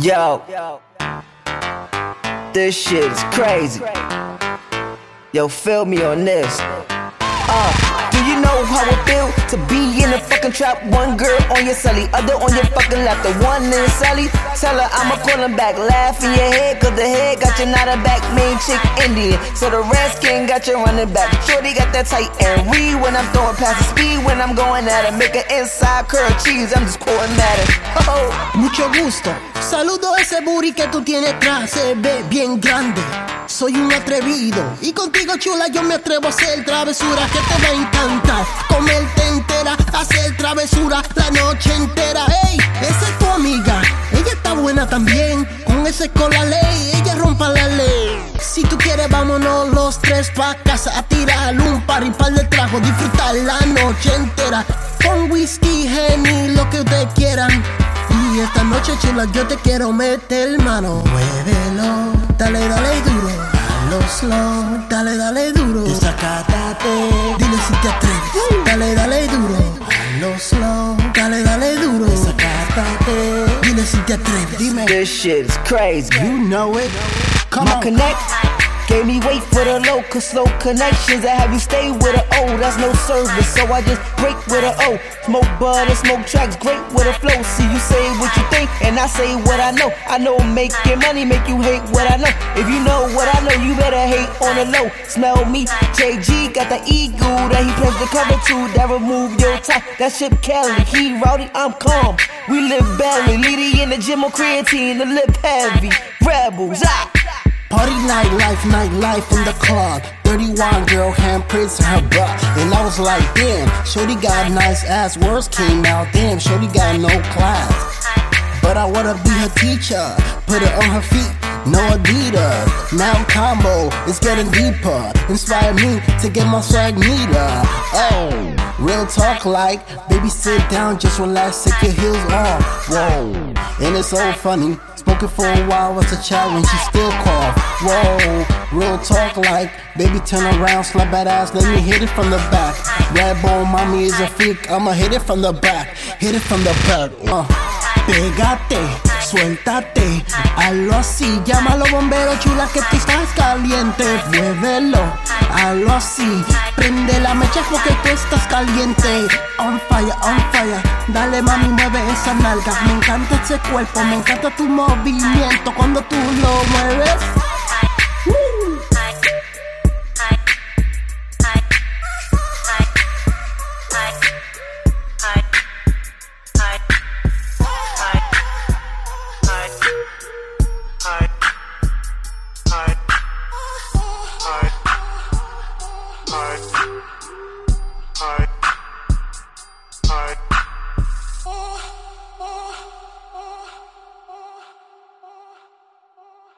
Yo, this shit is crazy. Yo, feel me on this. Uh. Do you know how it feel to be trap? One girl on your celly, other on your fucking lap. The one in celly, tell her I'ma call him back. Laugh in your head, cause the head got you not a back. Main chick Indian, so the Redskin got you running back. Shorty got that tight and read when I'm throwing past the speed when I'm going at it. Make an inside curl cheese, I'm just quoting at it. Oh. Mucho gusto. Saludo ese booty que tú tienes atrás, se ve bien grande. Soy un atrevido y contigo chula yo me atrevo a hacer travesuras que te va a encantar. Comerte hacer travesura la noche entera. Ey, esa es tu amiga, ella está buena también. Con ese con la ley, ella rompa la ley. Si tú quieres vámonos los tres pa' casa a tirar un par y par de trago, disfrutar la noche entera. Con whisky, henny, lo que ustedes quieran. Y esta noche chula yo te quiero meter mano. Muévelo, dale, dale duro. Dalo slow, dale, dale duro. Desacátate, dile si te atreves. Dale, dale duro. Dalo slow, dale, dale duro. Desacátate, dile si te atreves. Dime, This shit is crazy. you know it. Come My on. connect gave me weight for the low, cause slow connections that have you stay with a O. That's no service, so I just break with a O. Smoke bud and smoke tracks, great with a flow. See, you say what you think, and I say what I know. I know making money make you hate what I know. If you know what I know, you better hate on the low. Smell me, JG got the eagle that he plays the cover to that remove your top. That shit Kelly, he rowdy, I'm calm. We live belly, Leady in the gym on creatine, the lip heavy. Rebels, ah. Party night life, night life in the club. 31 girl handprints in her butt. And I was like, damn, Shorty got nice ass. Words came out, damn, Shorty got no class. But I wanna be her teacher. Put her on her feet, no Adidas. Now combo is getting deeper. Inspire me to get my swag neater. Oh, real talk like, baby, sit down, just relax, take your heels off. Whoa, and it's so funny. Spoken for a while as a child when she still cough. Whoa, real talk like, baby, turn around, slap that ass, let me hit it from the back. Red bone, mommy is a freak, I'ma hit it from the back, hit it from the back. Uh. Pégate, suéltate, hazlo así, llámalo bombero chula que tú estás caliente, muévelo, hazlo así, prende la mecha porque on fire, on fire, dale mami mueve esa nalga, me encanta ese cuerpo, me encanta tu movimiento. Cuando tú